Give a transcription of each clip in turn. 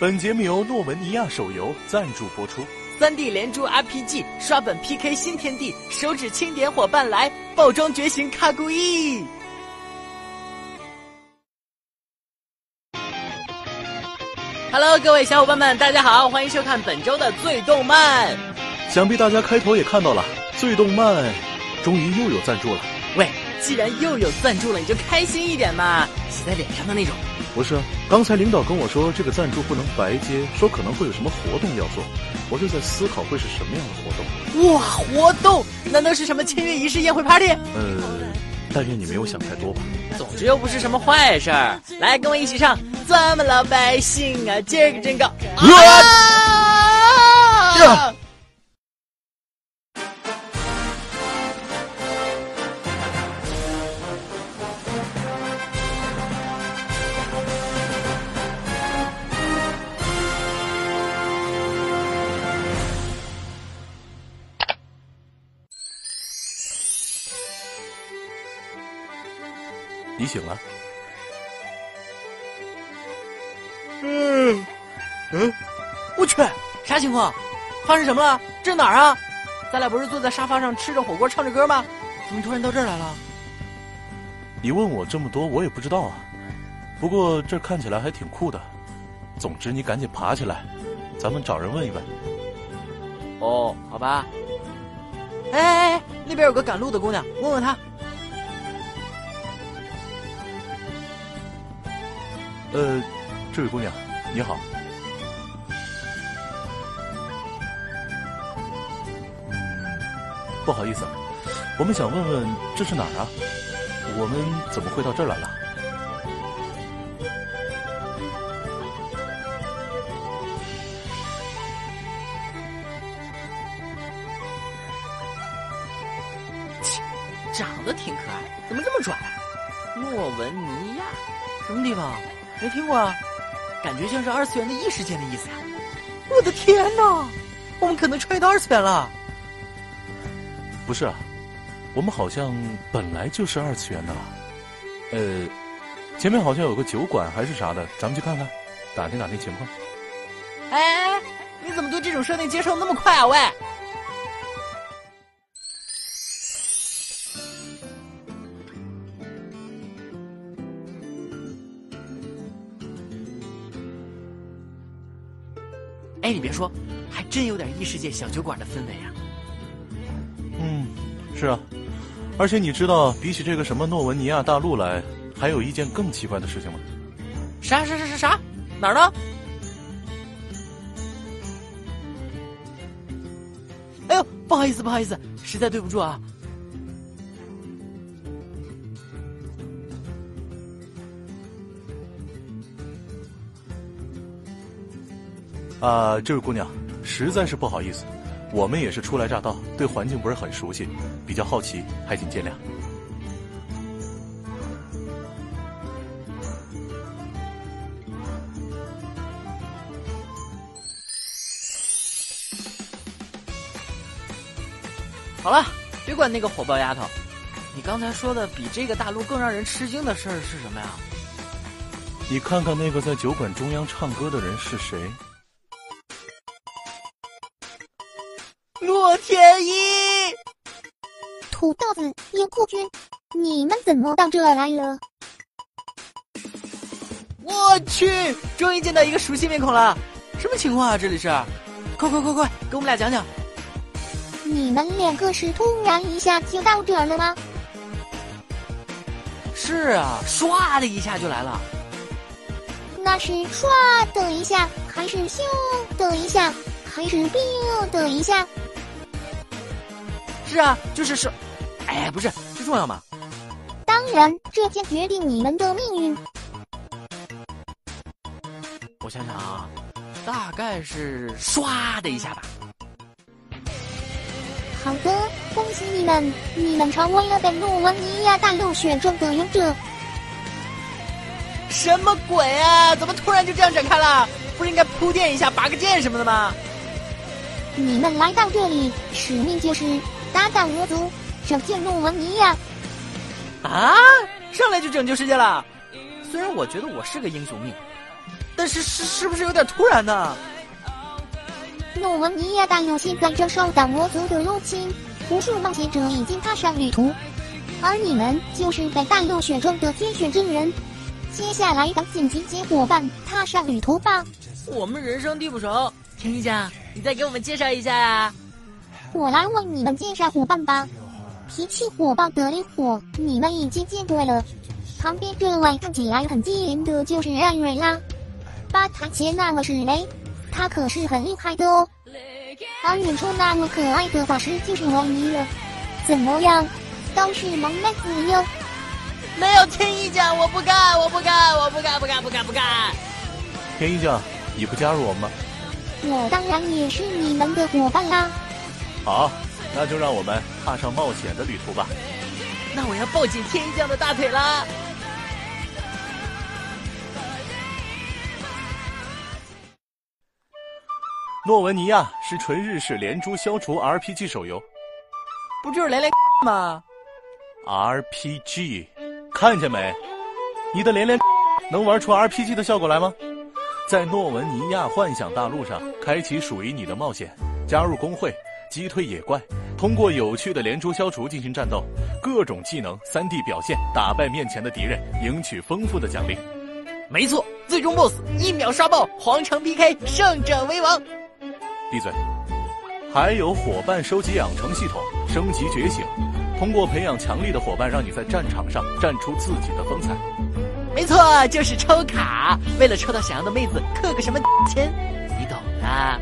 本节目由诺文尼亚手游赞助播出。三 D 连珠 RPG 刷本 PK 新天地，手指轻点伙伴来，爆装觉醒卡古伊。Hello，各位小伙伴们，大家好，欢迎收看本周的最动漫。想必大家开头也看到了，最动漫终于又有赞助了。喂，既然又有赞助了，你就开心一点嘛，写在脸上的那种。不是，刚才领导跟我说这个赞助不能白接，说可能会有什么活动要做，我就在思考会是什么样的活动。哇，活动？难道是什么签约仪式、宴会、party？呃，但愿你没有想太多吧。总之又不是什么坏事儿。来，跟我一起唱，咱们老百姓啊，今儿个真高。醒了？嗯，嗯，我去，啥情况？发生什么了？这哪儿啊？咱俩不是坐在沙发上吃着火锅唱着歌吗？怎么突然到这儿来了？你问我这么多，我也不知道啊。不过这看起来还挺酷的。总之，你赶紧爬起来，咱们找人问一问。哦，好吧。哎哎哎，那边有个赶路的姑娘，问问她。呃，这位姑娘，你好。不好意思，我们想问问这是哪儿啊？我们怎么会到这儿来了？切，长得挺可爱，怎么这么拽？啊诺文尼亚，什么地方？没听过啊，感觉像是二次元的异世界的意思呀！我的天哪，我们可能穿越到二次元了。不是啊，我们好像本来就是二次元的。呃，前面好像有个酒馆还是啥的，咱们去看看，打听打听情况。哎，你怎么对这种设定接受那么快啊？喂！哎，你别说，还真有点异世界小酒馆的氛围啊。嗯，是啊，而且你知道，比起这个什么诺文尼亚大陆来，还有一件更奇怪的事情吗？啥啥啥啥啥？哪儿呢？哎呦，不好意思，不好意思，实在对不住啊。啊，这位姑娘，实在是不好意思，我们也是初来乍到，对环境不是很熟悉，比较好奇，还请见谅。好了，别管那个火爆丫头，你刚才说的比这个大陆更让人吃惊的事儿是什么呀？你看看那个在酒馆中央唱歌的人是谁？洛天依，土豆子，野酷君，你们怎么到这儿来了？我去，终于见到一个熟悉面孔了，什么情况啊？这里是，快快快快，给我们俩讲讲。你们两个是突然一下就到这儿了吗？是啊，唰的一下就来了。那是唰的一下，还是咻的一下，还是 biu 的一下？是啊，就是是，哎，不是，这重要吗？当然，这将决定你们的命运。我想想啊，大概是唰的一下吧。好的，恭喜你们，你们成为了本诺文尼亚大陆选中的勇者。什么鬼啊？怎么突然就这样展开了？不是应该铺垫一下，拔个剑什么的吗？你们来到这里，使命就是打倒魔族，拯救诺文尼亚。啊！上来就拯救世界了？虽然我觉得我是个英雄命，但是是是不是有点突然呢？诺文尼亚大有现在这受到魔族的入侵，无数冒险者已经踏上旅途，而你们就是被大陆选中的天选之人。接下来赶紧集结伙伴，踏上旅途吧。我们人生地不熟，天一下，你再给我们介绍一下呀。我来为你们介绍伙伴吧。脾气火爆的烈火，你们已经见过了。旁边这位看起来很机灵的，就是艾瑞拉。吧台前那位是雷，他可是很厉害的哦。而远处那么可爱的法师就是维尼了。怎么样，都是萌妹子哟。没有天一酱，我不干，我不干，我不干，不干，不干，不干。天一酱，你不加入我们吗？我当然也是你们的伙伴啦。好，那就让我们踏上冒险的旅途吧。那我要抱紧天一酱的大腿啦。诺文尼亚是纯日式连珠消除 RPG 手游，不就是连连 吗？RPG，看见没？你的连连 能玩出 RPG 的效果来吗？在诺文尼亚幻想大陆上，开启属于你的冒险，加入工会，击退野怪，通过有趣的连珠消除进行战斗，各种技能三 D 表现，打败面前的敌人，赢取丰富的奖励。没错，最终 BOSS 一秒刷爆，皇城 PK，胜者为王。闭嘴！还有伙伴收集养成系统，升级觉醒，通过培养强力的伙伴，让你在战场上战出自己的风采。没错，就是抽卡，为了抽到想要的妹子，氪个什么 钱，你懂的。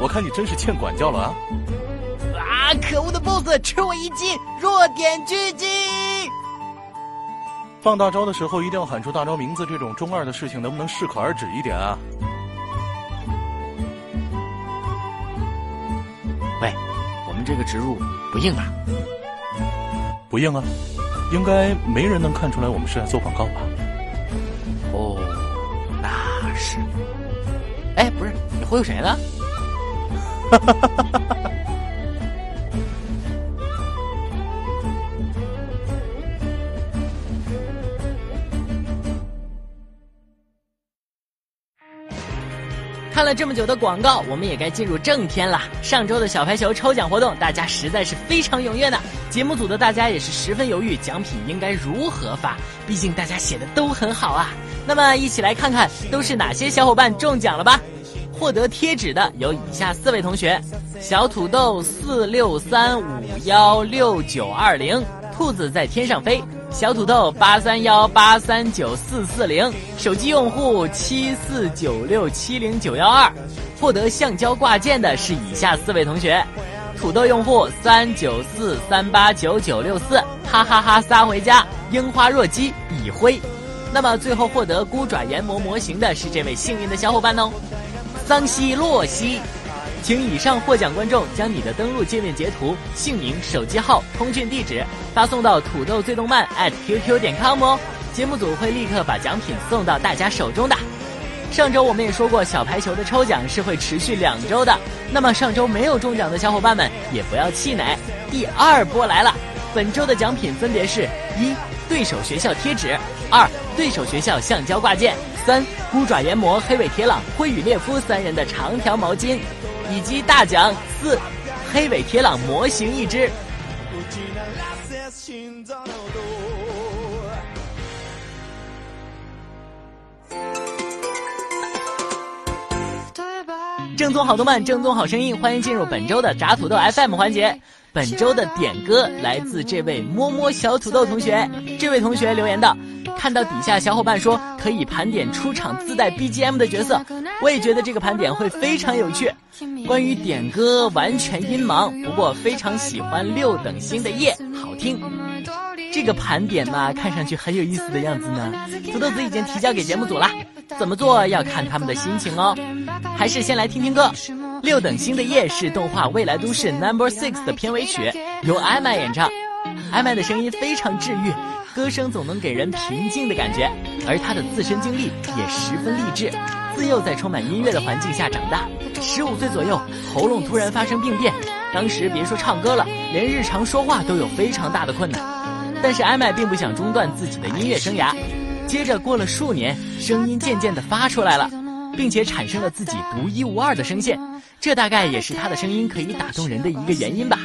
我看你真是欠管教了啊！啊！可恶的 BOSS，吃我一击，弱点狙击！放大招的时候一定要喊出大招名字，这种中二的事情能不能适可而止一点啊？喂，我们这个植入不硬啊？不硬啊，应该没人能看出来我们是在做广告吧？哦，那是。哎，不是，你忽悠谁呢？哈哈哈哈哈哈！看了这么久的广告，我们也该进入正片了。上周的小排球抽奖活动，大家实在是非常踊跃呢。节目组的大家也是十分犹豫，奖品应该如何发？毕竟大家写的都很好啊。那么，一起来看看都是哪些小伙伴中奖了吧。获得贴纸的有以下四位同学：小土豆四六三五幺六九二零，兔子在天上飞。小土豆八三幺八三九四四零，手机用户七四九六七零九幺二，获得橡胶挂件的是以下四位同学：土豆用户三九四三八九九六四，哈哈哈撒回家，樱花若姬已灰。那么最后获得孤爪研磨模型的是这位幸运的小伙伴哦，桑西洛西。请以上获奖观众将你的登录界面截图、姓名、手机号、通讯地址发送到土豆最动漫 at qq 点 com 哦，节目组会立刻把奖品送到大家手中的。上周我们也说过，小排球的抽奖是会持续两周的。那么上周没有中奖的小伙伴们也不要气馁，第二波来了。本周的奖品分别是：一、对手学校贴纸；二、对手学校橡胶挂件；三、孤爪研磨、黑尾铁朗、灰羽列夫三人的长条毛巾。以及大奖四，黑尾铁朗模型一只。正宗好动漫，正宗好声音，欢迎进入本周的炸土豆 FM 环节。本周的点歌来自这位摸摸小土豆同学。这位同学留言道：“看到底下小伙伴说可以盘点出场自带 BGM 的角色，我也觉得这个盘点会非常有趣。关于点歌完全阴盲，不过非常喜欢六等星的夜，好听。这个盘点嘛，看上去很有意思的样子呢。土豆子已经提交给节目组了，怎么做要看他们的心情哦。还是先来听听歌。”六等星的夜是动画《未来都市 Number Six》的片尾曲，由艾麦演唱。艾麦的声音非常治愈，歌声总能给人平静的感觉，而她的自身经历也十分励志。自幼在充满音乐的环境下长大，十五岁左右喉咙突然发生病变，当时别说唱歌了，连日常说话都有非常大的困难。但是艾麦并不想中断自己的音乐生涯。接着过了数年，声音渐渐的发出来了，并且产生了自己独一无二的声线，这大概也是他的声音可以打动人的一个原因吧。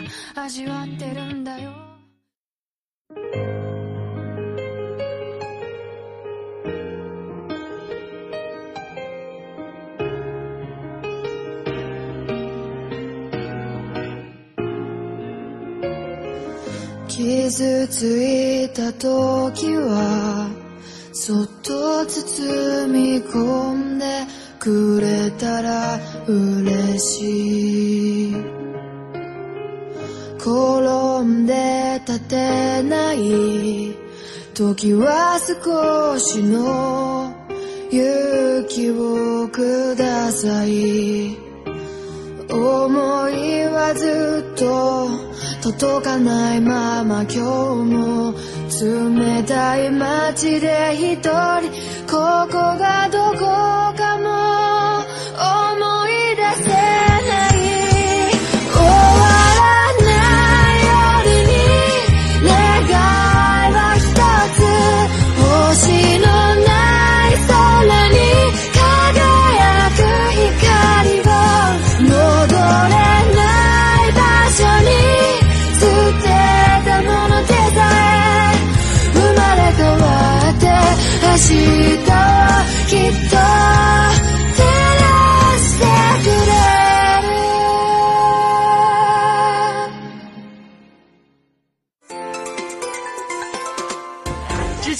傷ついた時はそっと包み込んで くれたら嬉しい転んで立てない時は少しの勇気をください。思いはずっと届かないまま今日も冷たい街で一人ここがどこかも。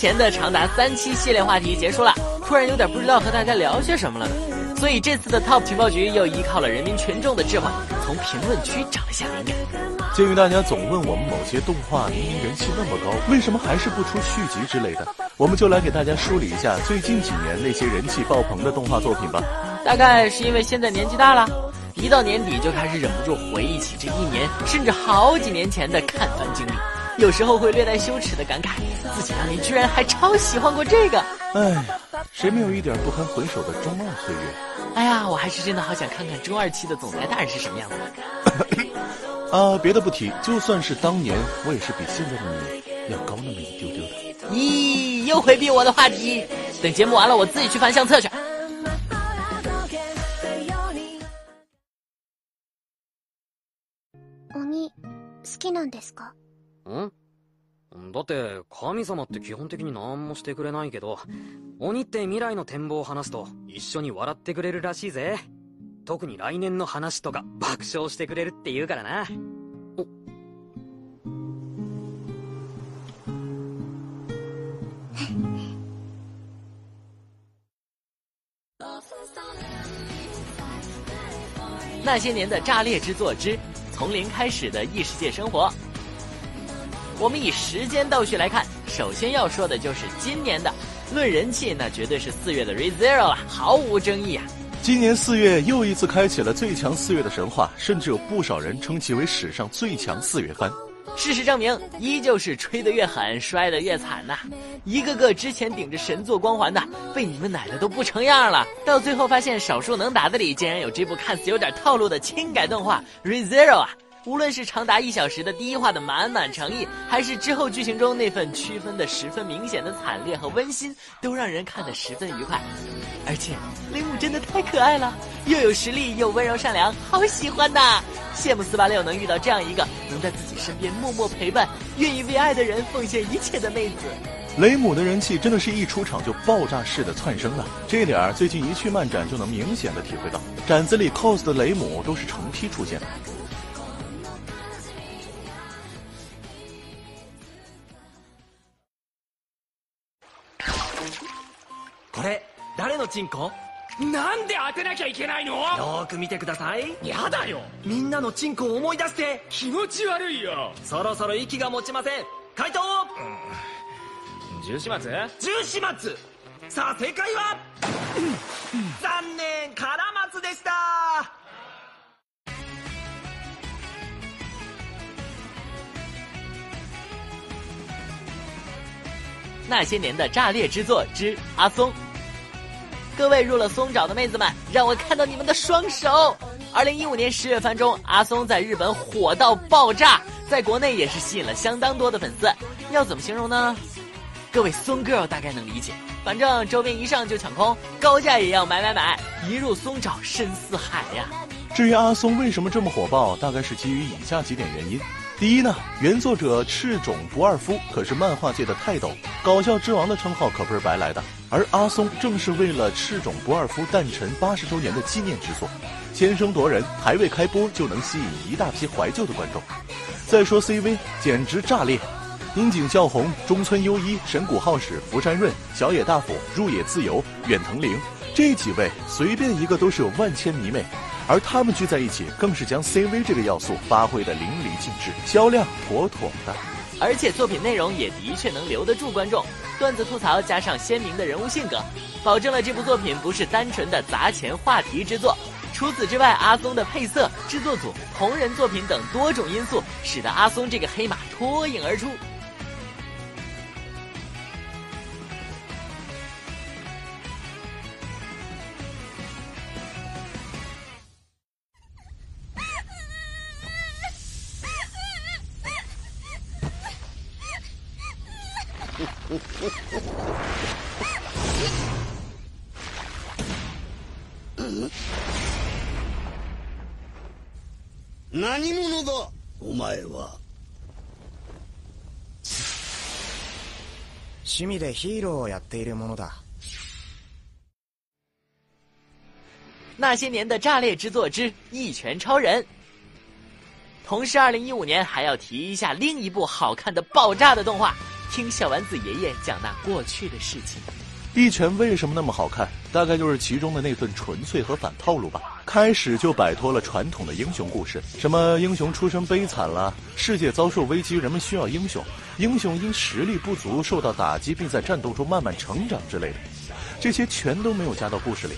前的长达三期系列话题结束了，突然有点不知道和大家聊些什么了呢。所以这次的 Top 情报局又依靠了人民群众的智慧，从评论区找了一下灵感。鉴于大家总问我们某些动画明明人气那么高，为什么还是不出续集之类的，我们就来给大家梳理一下最近几年那些人气爆棚的动画作品吧。大概是因为现在年纪大了，一到年底就开始忍不住回忆起这一年甚至好几年前的看番经历，有时候会略带羞耻的感慨，自己当年居然还超喜欢过这个。哎呀，谁没有一点不堪回首的中二岁月？哎呀，我还是真的好想看看中二期的总裁大人是什么样子的。啊，别的不提，就算是当年，我也是比现在的你要高那么一丢丢的。咦，又回避我的话题。等节目完了，我自己去翻相册去。鬼、好きなんですか ん？だって、神様って基本的に何もしてくれないけど、鬼って未来の展望を話すと一緒に笑ってくれるらしいぜ。特に来年の話とか爆笑してくれるって言うからなお。那些年的炸裂之作之从零开始的异世界生活。我们以时间倒序来看，首先要说的就是今年的，论人气那绝对是四月的 ReZero 啊，毫无争议啊。今年四月又一次开启了最强四月的神话，甚至有不少人称其为史上最强四月番。事实证明，依旧是吹得越狠，摔得越惨呐、一个个之前顶着神作光环的，被你们奶的都不成样了。到最后发现，少数能打的里竟然有这部看似有点套路的轻改动画《ReZero》啊！无论是长达一小时的第一话的满满诚意，还是之后剧情中那份区分的十分明显的惨烈和温馨，都让人看得十分愉快。而且雷姆真的太可爱了，又有实力又温柔善良，好喜欢呐！羡慕四八六能遇到这样一个能在自己身边默默陪伴、愿意为爱的人奉献一切的妹子。雷姆的人气真的是一出场就爆炸式的窜升了，这点儿最近一去漫展就能明显的体会到，展子里 cos 的雷姆都是成批出现的。チンコ？なんで当てなきゃいけないの？よーく見てください。やだよ。みんなのチンコを思い出して、気持ち悪いよ。そろそろ息が持ちません。回答！重始末？重始末！さあ正解は？残念カラマツでした。那些年的炸裂之作之阿松。各位入了松爪的妹子们，让我看到你们的双手！二零一五年十月番中，阿松在日本火到爆炸，在国内也是吸引了相当多的粉丝。要怎么形容呢？各位松 girl 大概能理解，反正周边一上就抢空，高价也要买买买，一入松沼深似海呀。至于阿松为什么这么火爆，大概是基于以下几点原因。第一呢，原作者赤冢不二夫可是漫画界的泰斗，搞笑之王的称号可不是白来的。而阿松正是为了赤冢不二夫诞辰八十周年的纪念之作，先声夺人，还未开播就能吸引一大批怀旧的观众。再说 CV，简直炸裂！樱井孝宏、中村优一、神谷浩史、福山润、小野大辅、入野自由、远藤绫这几位，随便一个都是有万千迷妹。而他们聚在一起，更是将 CV 这个要素发挥的淋漓尽致，销量妥妥的。而且作品内容也的确能留得住观众，段子吐槽加上鲜明的人物性格，保证了这部作品不是单纯的砸钱话题之作。除此之外，阿松的配色、制作组、同人作品等多种因素，使得阿松这个黑马脱颖而出。何者だ？お前は。趣味でヒーローをやっているものだ。那些年的炸裂之作之《一拳超人》。同时，二零一五年还要提一下另一部好看的爆炸的动画，听小丸子爷爷讲那过去的事情。一拳为什么那么好看？大概就是其中的那份纯粹和反套路吧。开始就摆脱了传统的英雄故事，什么英雄出身悲惨了，世界遭受危机，人们需要英雄，英雄因实力不足受到打击，并在战斗中慢慢成长之类的，这些全都没有加到故事里。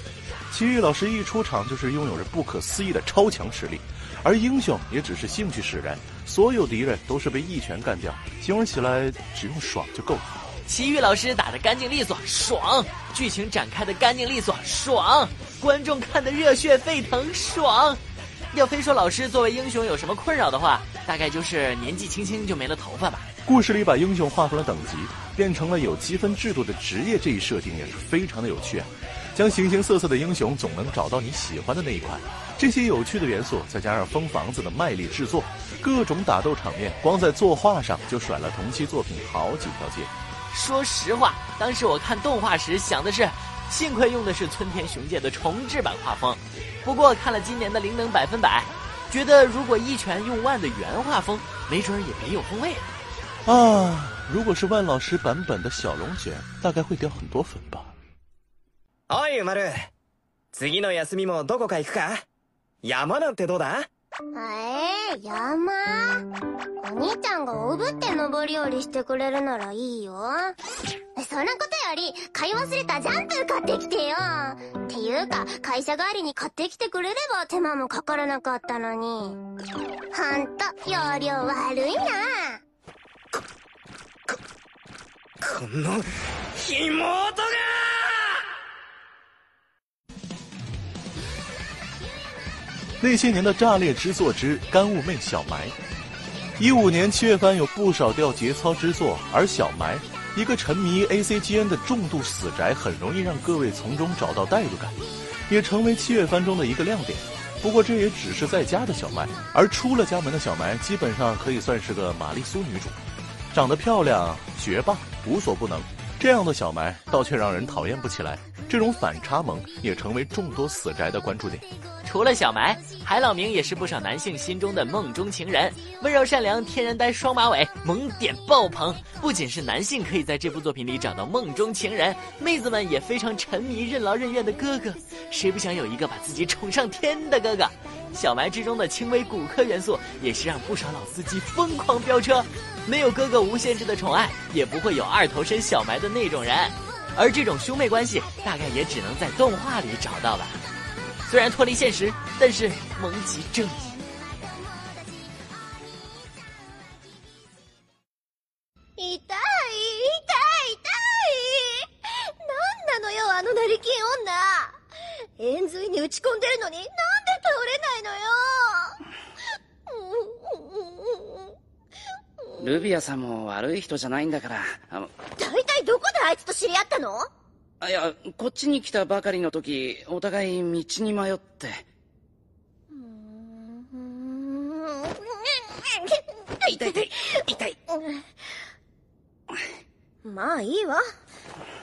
奇遇老师一出场就是拥有着不可思议的超强实力，而英雄也只是兴趣使然，所有敌人都是被一拳干掉，形容起来只用爽就够了。奇遇老师打得干净利索，爽；剧情展开的干净利索，爽；观众看得热血沸腾，爽。要非说老师作为英雄有什么困扰的话，大概就是年纪轻轻就没了头发吧。故事里把英雄划分了等级，变成了有积分制度的职业，这一设定也是非常的有趣啊。将形形色色的英雄总能找到你喜欢的那一款，这些有趣的元素，再加上封房子的卖力制作，各种打斗场面，光在作画上就甩了同期作品好几条街。说实话，当时我看动画时想的是，幸亏用的是村田雄介的重制版画风。不过看了今年的灵能百分百，觉得如果一拳用万的原画风，没准也别有风味了。啊，如果是万老师版本的小龙卷，大概会掉很多粉吧。おい、丸。次の休みもどこか行くか？山なんてどうだ？ええー、山？お兄ちゃんがおぶって登り降りしてくれるならいいよ。そんなことより、買い忘れたジャンプ買ってきてよ。っていうか、会社帰りに買ってきてくれれば手間もかからなかったのに。ほんと、容量悪いな。こ、こ、この、妹が那些年的炸裂之作之干物妹小埋，一五年七月番有不少掉节操之作，而小埋一个沉迷 ACGN 的重度死宅，很容易让各位从中找到代入感，也成为七月番中的一个亮点。不过这也只是在家的小埋，而出了家门的小埋，基本上可以算是个玛丽苏女主，长得漂亮，学霸，无所不能。这样的小埋倒却让人讨厌不起来，这种反差萌也成为众多死宅的关注点。除了小埋，海老名也是不少男性心中的梦中情人，温柔善良，天然呆，双马尾，萌点爆棚。不仅是男性可以在这部作品里找到梦中情人，妹子们也非常沉迷任劳任怨的哥哥。谁不想有一个把自己宠上天的哥哥？小埋之中的轻微骨科元素，也是让不少老司机疯狂飙车。没有哥哥无限制的宠爱，也不会有二头身小埋的那种人。而这种兄妹关系，大概也只能在动画里找到吧。虽然脱离现实，但是萌极正义。痛い痛い痛い何なのよあの成金女円髄に打ち込んでるのになんで倒れないのよルビアさんも悪い人じゃないんだから。大体 どからあいつと知り合ったの？あいやこっちに来たばかりの時お互い道に迷って。痛い痛い痛い。まあいいわ。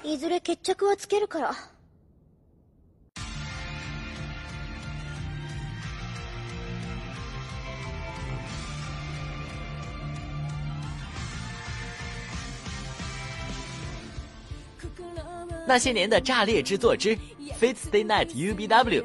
いずれ決着はつけるから那些年的炸裂之作之《Fate Stay Night UBW》，《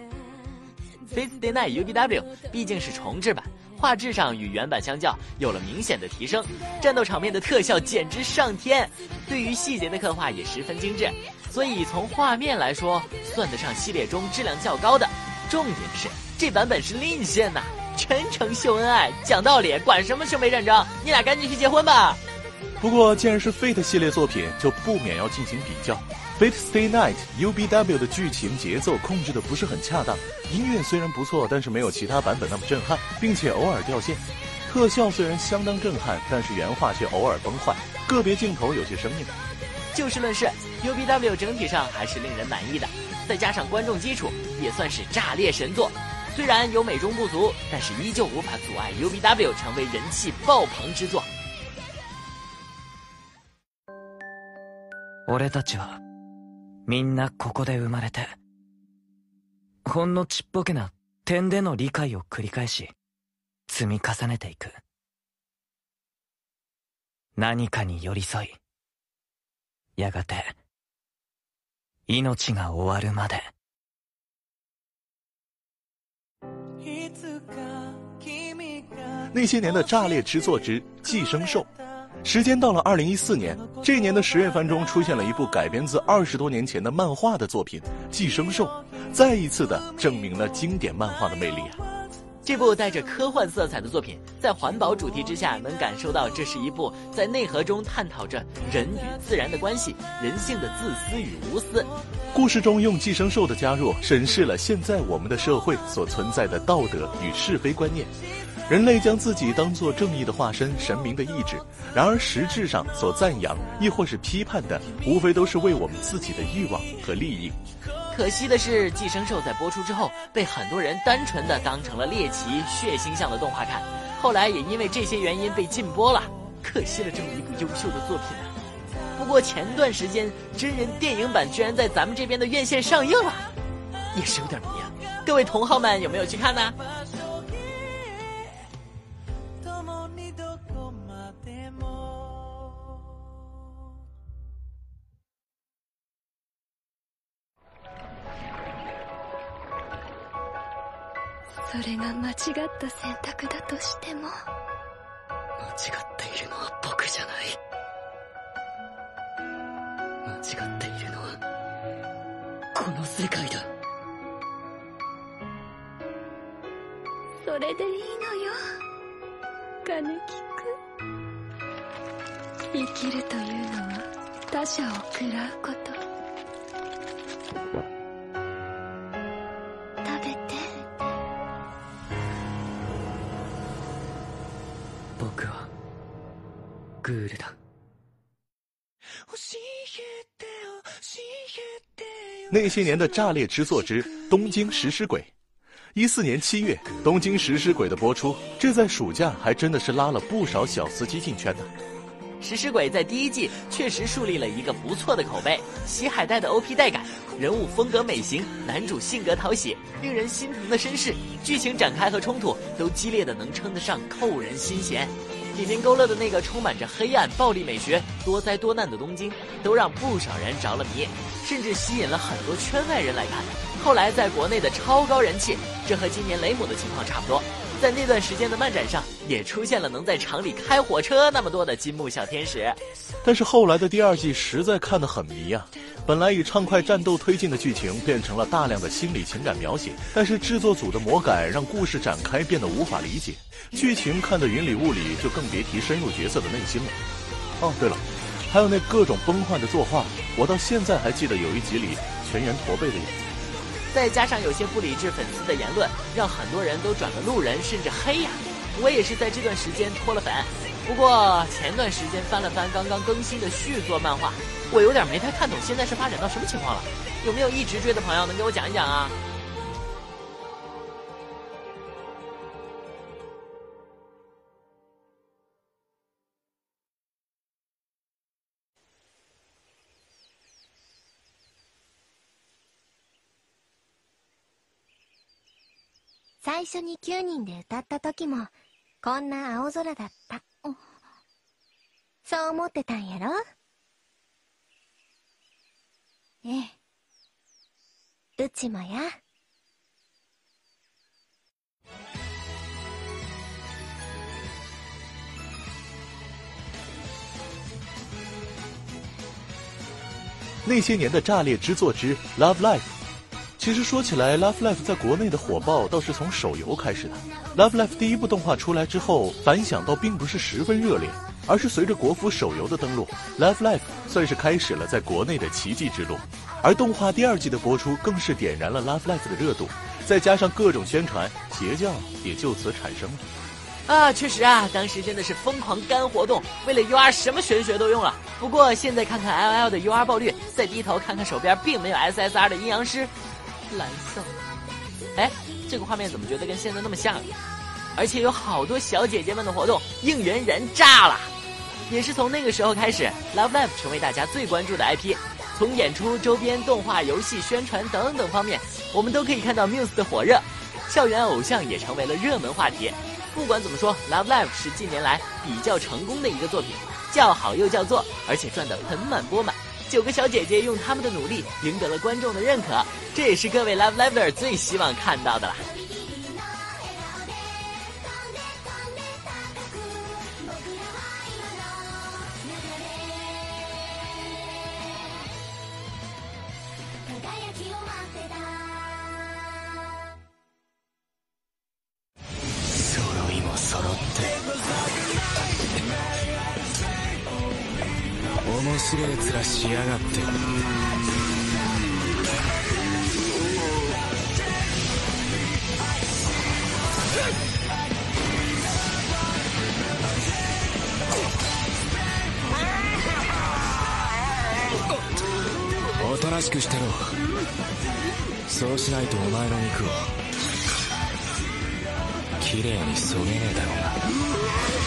Fate Stay Night UBW》毕竟是重制版，画质上与原版相较有了明显的提升，战斗场面的特效简直上天，对于细节的刻画也十分精致，所以从画面来说，算得上系列中质量较高的。重点是这版本是另线呐，全程秀恩爱，讲道理，管什么兄妹战争，你俩赶紧去结婚吧。不过既然是 Fate 系列作品，就不免要进行比较。Fate Stay Night UBW 的剧情节奏控制的不是很恰当，音乐虽然不错，但是没有其他版本那么震撼，并且偶尔掉线。特效虽然相当震撼，但是原画却偶尔崩坏，个别镜头有些生硬。就事论事，UBW 整体上还是令人满意的，再加上观众基础，也算是炸裂神作。虽然有美中不足，但是依旧无法阻碍 UBW 成为人气爆棚之作。俺たちは みんなここで生まれて。ほんのちっぽけな点での理解を繰り返し積み重ねていく。何かに寄り添いやがて命が終わるまで。那些年的炸裂之作之《寄生兽》。时间到了二零一四年，这一年的十月番中出现了一部改编自二十多年前的漫画的作品《寄生兽》，再一次的证明了经典漫画的魅力啊！这部带着科幻色彩的作品，在环保主题之下，能感受到这是一部在内核中探讨着人与自然的关系、人性的自私与无私。故事中用寄生兽的加入，审视了现在我们的社会所存在的道德与是非观念。人类将自己当作正义的化身、神明的意志，然而实质上所赞扬亦或是批判的，无非都是为我们自己的欲望和利益。可惜的是，《寄生兽》在播出之后，被很多人单纯的当成了猎奇、血腥向的动画看，后来也因为这些原因被禁播了。可惜了这么一部优秀的作品啊！不过前段时间真人电影版居然在咱们这边的院线上映了，也是有点迷啊。各位同好们有没有去看呢？それが間違った選択だとしても。間違っているのは僕じゃない。間違っているのはこの世界だ。それでいいのよ。金木君生きるというのは他者を喰らうことグールだ那些年的炸裂之作之《东京食尸鬼》，一四年七月，《东京食尸鬼》的播出，这在暑假还真的是拉了不少小司机进圈呢。食尸鬼在第一季确实树立了一个不错的口碑，洗海带的 OP 带感，人物风格美型，男主性格讨喜，令人心疼的身世，剧情展开和冲突都激烈的能称得上扣人心弦。 里面勾勒的那个充满着黑暗、暴力美学、多灾多难的东京，都让不少人着了迷，甚至吸引了很多圈外人来看。后来在国内的超高人气，这和今年雷姆的情况差不多。在那段时间的漫展上，也出现了能在厂里开火车那么多的金木小天使。但是后来的第二季实在看得很迷啊！本来以畅快战斗推进的剧情，变成了大量的心理情感描写。但是制作组的魔改让故事展开变得无法理解，剧情看得云里雾里，就更别提深入角色的内心了。哦，对了，还有那各种崩坏的作画，我到现在还记得有一集里全员驼背的影子。再加上有些不理智粉丝的言论，让很多人都转了路人，甚至黑呀。我也是在这段时间脱了粉。不过前段时间翻了翻刚刚更新的续作漫画，我有点没太看懂现在是发展到什么情况了。有没有一直追的朋友能给我讲一讲啊？最初に9人で歌った時も、こんな青空だった。そう思ってたんやろ？ええ。うちもや。那些年的炸裂之作之《Love Life》，其实说起来，《Love Life》在国内的火爆倒是从手游开始的。《Love Life》第一部动画出来之后，反响倒并不是十分热烈，而是随着国服手游的登陆，《Love Life》算是开始了在国内的奇迹之路。而动画第二季的播出，更是点燃了《Love Life》的热度，再加上各种宣传，邪教也就此产生了。啊，确实啊，当时真的是疯狂干活动，为了 UR 什么玄学都用了。不过现在看看 LL 的 UR 爆率，再低头看看手边并没有 SSR 的阴阳师，蓝色。哎，这个画面怎么觉得跟现在那么像？而且有好多小姐姐们的活动，应援人炸了。也是从那个时候开始，Love Live 成为大家最关注的 IP。从演出、周边、动画、游戏、宣传等等方面，我们都可以看到 Muse 的火热，校园偶像也成为了热门话题。不管怎么说，《Love Live》是近年来比较成功的一个作品，叫好又叫座，而且赚得盆满钵满。九个小姐姐用她们的努力赢得了观众的认可，这也是各位 Love Lover 最希望看到的了。面白い面しやがっておとなしくしてろそうしないとお前の肉を綺麗にそげねえだろうな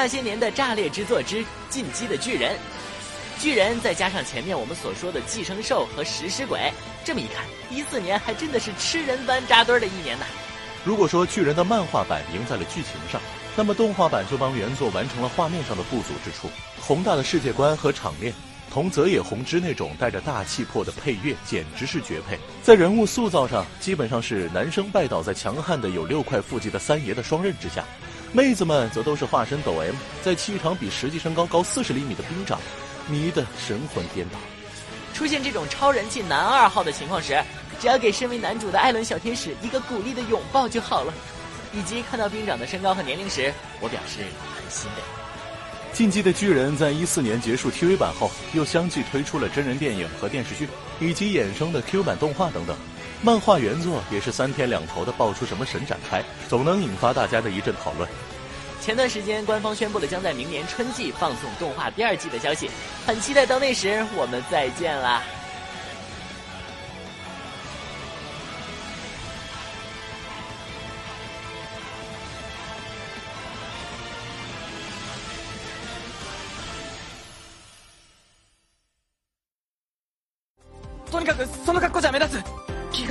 那些年的炸裂之作之《进击的巨人》，巨人再加上前面我们所说的寄生兽和食尸鬼，这么一看，一四年还真的是吃人般扎堆的一年呐。如果说巨人的漫画版赢在了剧情上，那么动画版就帮原作完成了画面上的不足之处。宏大的世界观和场面，同泽野弘之那种带着大气魄的配乐，简直是绝配。在人物塑造上，基本上是男生拜倒在强悍的有六块腹肌的三爷的双刃之下，妹子们则都是化身抖 M，在气场比实际身高高四十厘米的兵长，迷得神魂颠倒。出现这种超人气男二号的情况时，只要给身为男主的艾伦小天使一个鼓励的拥抱就好了。以及看到兵长的身高和年龄时，我表示很欣慰。《进击的巨人》在一四年结束 TV 版后，又相继推出了真人电影和电视剧，以及衍生的 Q 版动画等等。漫画原作也是三天两头的爆出什么神展开，总能引发大家的一阵讨论。前段时间官方宣布了将在明年春季放送动画第二季的消息，很期待到那时我们再见啦！とにかくその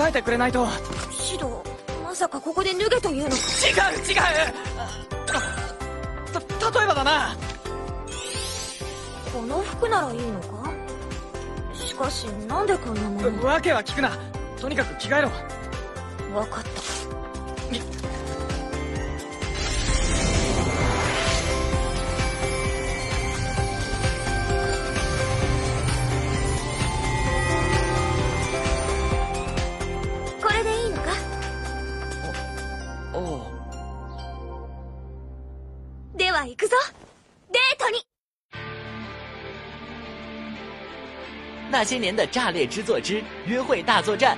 えてくれないと。シドまさかここで脱げというの？か違う違う。た例えばだな。この服ならいいのか？しかしなんでこんなもの？わけは聞くな。とにかく着替えろ。わかった那些年的炸裂之作之约会大作战，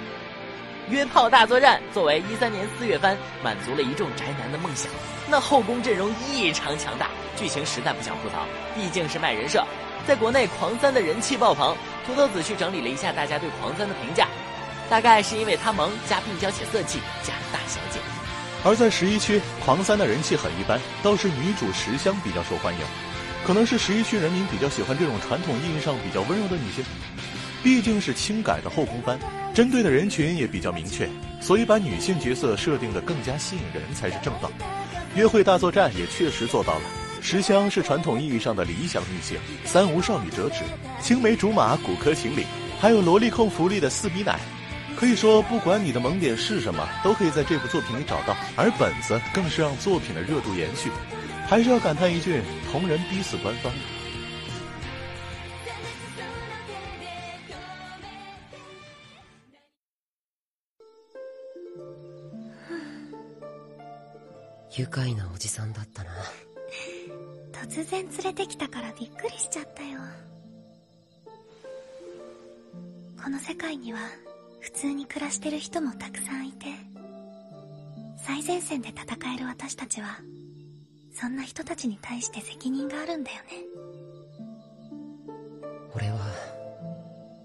约炮大作战作为一三年四月番，满足了一众宅男的梦想。那后宫阵容异常强大，剧情实在不想吐槽，毕竟是卖人设。在国内狂三的人气爆棚，土豆子去整理了一下大家对狂三的评价，大概是因为他萌加病娇且色气加大小姐。而在十一区，狂三的人气很一般，倒是女主石香比较受欢迎。可能是十一区人民比较喜欢这种传统意义上比较温柔的女性，毕竟是轻改的后宫番，针对的人群也比较明确，所以把女性角色设定的更加吸引人才是正道。约会大作战也确实做到了，石香是传统意义上的理想女性，三无少女折纸，青梅竹马，骨科情侣，还有萝莉控福利的四比奶。可以说，不管你的萌点是什么，都可以在这部作品里找到。而本子更是让作品的热度延续。还是要感叹一句：同人逼死官方。愉快なおじさんだったな。突然連れてきたからびっくりしちゃったよ。この世界には普通に暮らしてる人もたくさんいて最前線で戦える私たちはそんな人たちに対して責任があるんだよね。俺は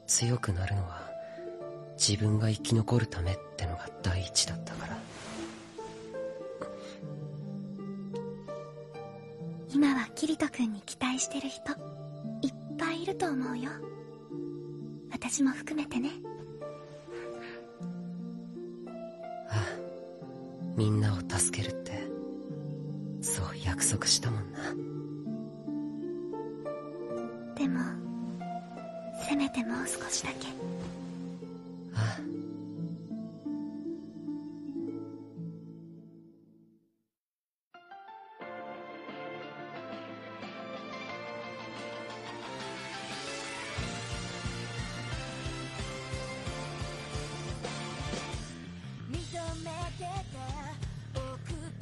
強くなるのは自分が生き残るためってのが第一だったから今はキリト君に期待してる人いっぱいいると思うよ。私も含めてね。ああみんなを助けるってそう約束したもんな。でもせめてもう少しだけ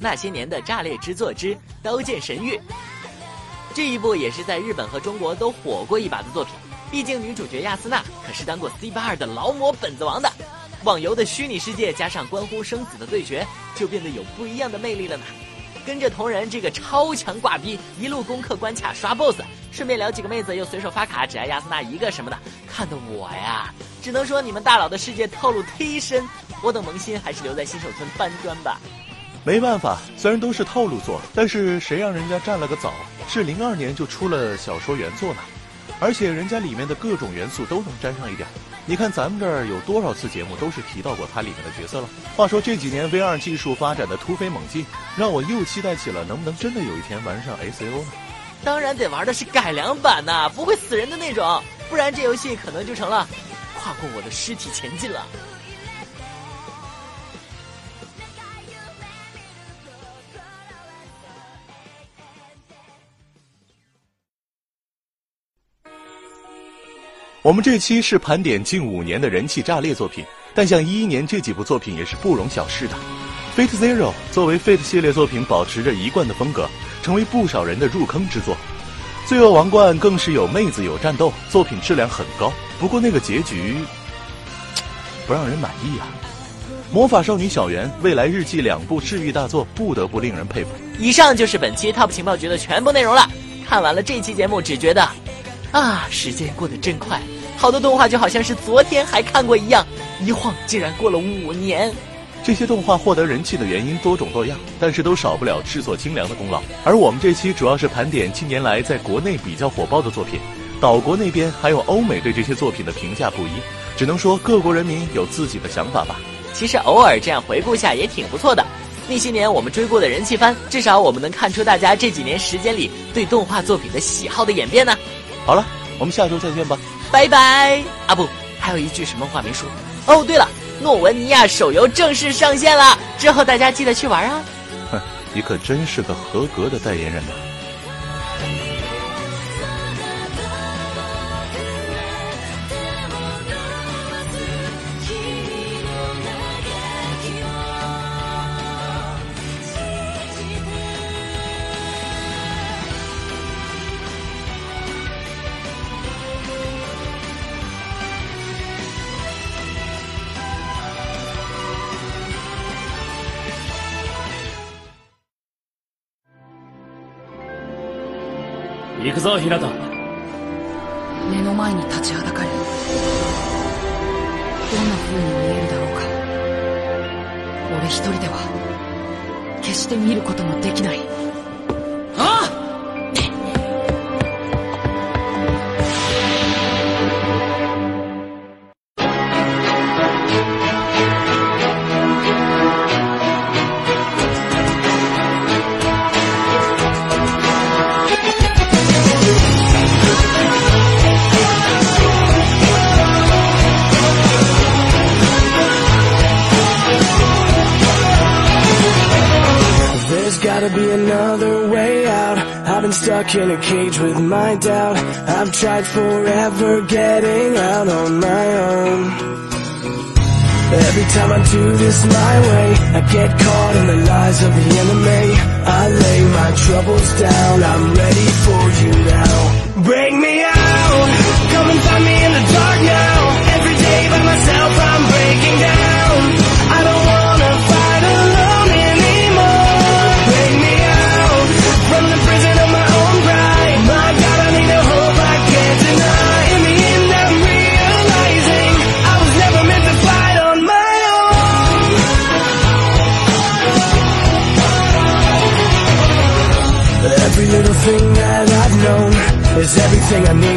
那些年的炸裂之作之《刀剑神域》，这一部也是在日本和中国都火过一把的作品。毕竟女主角亚丝娜可是当过 C 八二的劳模本子王的。网游的虚拟世界加上关乎生死的对决，就变得有不一样的魅力了呢。跟着同人这个超强挂逼，一路攻克关卡刷 BOSS，顺便聊几个妹子，又随手发卡，只爱亚丝娜一个什么的，看得我呀，只能说你们大佬的世界套路忒深。我等萌新还是留在新手村搬砖吧。没办法，虽然都是套路作，但是谁让人家占了个早，是零二年就出了小说原作呢？而且人家里面的各种元素都能沾上一点。你看咱们这儿有多少次节目都是提到过它里面的角色了。话说这几年 VR 技术发展的突飞猛进，让我又期待起了能不能真的有一天玩上 SAO 呢？当然得玩的是改良版呐，不会死人的那种，不然这游戏可能就成了跨过我的尸体前进了。我们这期是盘点近五年的人气炸裂作品，但像一一年这几部作品也是不容小视的。Fate Zero 作为 Fate 系列作品，保持着一贯的风格，成为不少人的入坑之作。罪恶王冠更是有妹子有战斗，作品质量很高。不过那个结局不让人满意啊！魔法少女小圆、未来日记两部治愈大作，不得不令人佩服。以上就是本期 Top 情报局的全部内容了。看完了这期节目，只觉得啊，时间过得真快。好多动画就好像是昨天还看过一样，一晃竟然过了五年。这些动画获得人气的原因多种多样，但是都少不了制作精良的功劳。而我们这期主要是盘点近年来在国内比较火爆的作品，岛国那边还有欧美对这些作品的评价不一，只能说各国人民有自己的想法吧。其实偶尔这样回顾下也挺不错的。那些年我们追过的人气番，至少我们能看出大家这几年时间里对动画作品的喜好的演变呢。好了，我们下周再见吧。拜拜啊不，还有一句什么话没说哦。对了，诺文尼亚手游正式上线了，之后大家记得去玩啊。哼，你可真是个合格的代言人呢。ぞ、ひなた。目の前に立ちはだかる。どんな風に見えるだろうか。俺一人では、決して見ることのできない。Stuck in a cage with my doubt. I've tried forever getting out on my own. Every time I do this my way, I get caught in the lies of the enemy. I lay my troubles down, I'm ready for you now. Break me out, come and find me everything I need